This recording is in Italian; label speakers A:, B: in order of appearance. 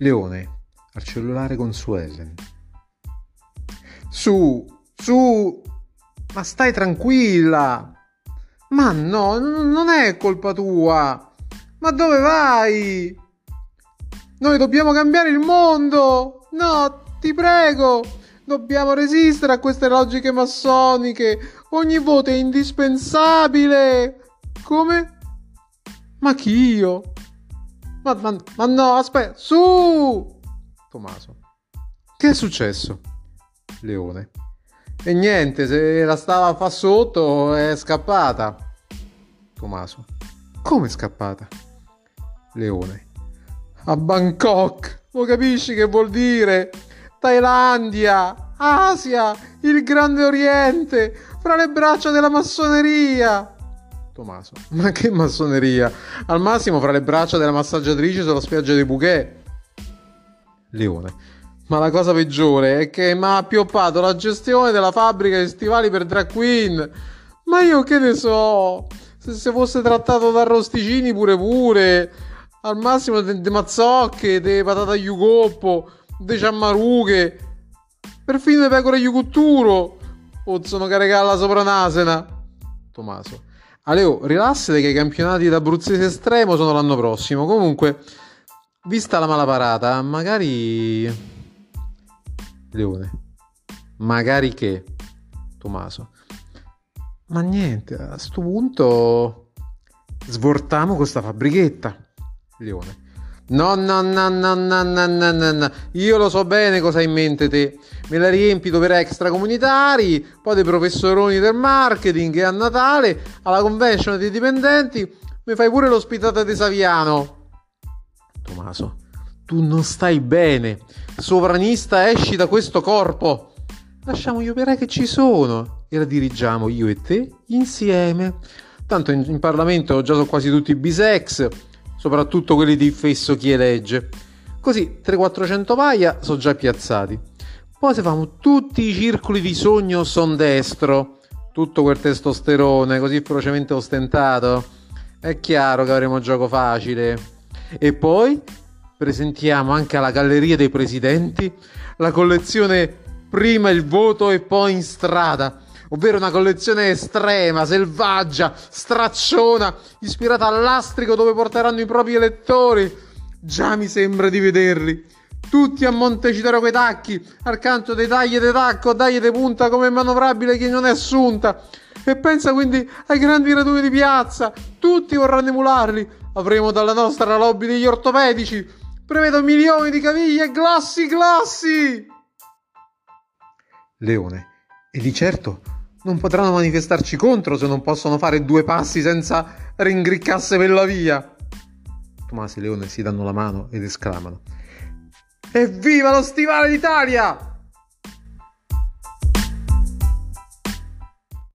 A: Leone, al cellulare con su Ellen. Su, su, ma stai tranquilla. Ma no, non è colpa tua. Ma dove vai? Noi dobbiamo cambiare il mondo. No, ti prego. Dobbiamo resistere a queste logiche massoniche. Ogni voto è indispensabile. Come? Ma chi io? Ma, ma, ma no, aspetta, su! Tommaso. Che è successo? Leone. E niente, se la stava fa sotto è scappata. Tommaso. Come è scappata? Leone. A Bangkok. Lo capisci che vuol dire? Thailandia, Asia, il Grande Oriente, fra le braccia della massoneria. Tommaso. Ma che massoneria? Al massimo fra le braccia della massaggiatrice sulla spiaggia di Bouquet. Leone. Ma la cosa peggiore è che mi ha appioppato la gestione della fabbrica di stivali per drag queen. Ma io che ne so? Se si fosse trattato da rosticini pure pure. Al massimo di mazzocche, di patata yugoppo, di ciammarughe. Perfino di pecore yucutturo. Possono caricare la sopranasena. Tommaso. Aleo, rilassate che i campionati d'Abruzzese estremo sono l'anno prossimo. Comunque, vista la mala parata, magari. Leone. Magari che. Tommaso. Ma niente, a sto punto. Svortiamo questa fabbrichetta. Leone. No, no, no, no, no, no, no, no, no. Io lo so bene cosa hai in mente te. Me la riempito per extracomunitari, poi dei professoroni del marketing e a Natale, alla convention dei dipendenti, mi fai pure l'ospitata di Saviano. Tommaso, tu non stai bene. Sovranista, esci da questo corpo. Lasciamo gli operai che ci sono e la dirigiamo io e te insieme. Tanto in, in Parlamento già sono quasi tutti bisex soprattutto quelli di fesso chi elegge. Così 300-400 paia sono già piazzati. Poi se facciamo tutti i circoli di sogno son destro, tutto quel testosterone così ferocemente ostentato, è chiaro che avremo gioco facile. E poi presentiamo anche alla galleria dei presidenti la collezione prima il voto e poi in strada ovvero una collezione estrema, selvaggia, stracciona, ispirata all'astrico dove porteranno i propri elettori. Già mi sembra di vederli. Tutti a Montecitaro coi tacchi, al canto dei tagli di tacco, tagli di punta come manovrabile che non è assunta. E pensa quindi ai grandi raduni di piazza, tutti vorranno emularli. Avremo dalla nostra lobby degli ortopedici. Prevedo milioni di caviglie glossi glossi. Leone. E di certo non potranno manifestarci contro se non possono fare due passi senza ringriccarsi per la via. Tomasi e Leone si danno la mano ed esclamano: Evviva lo stivale d'Italia!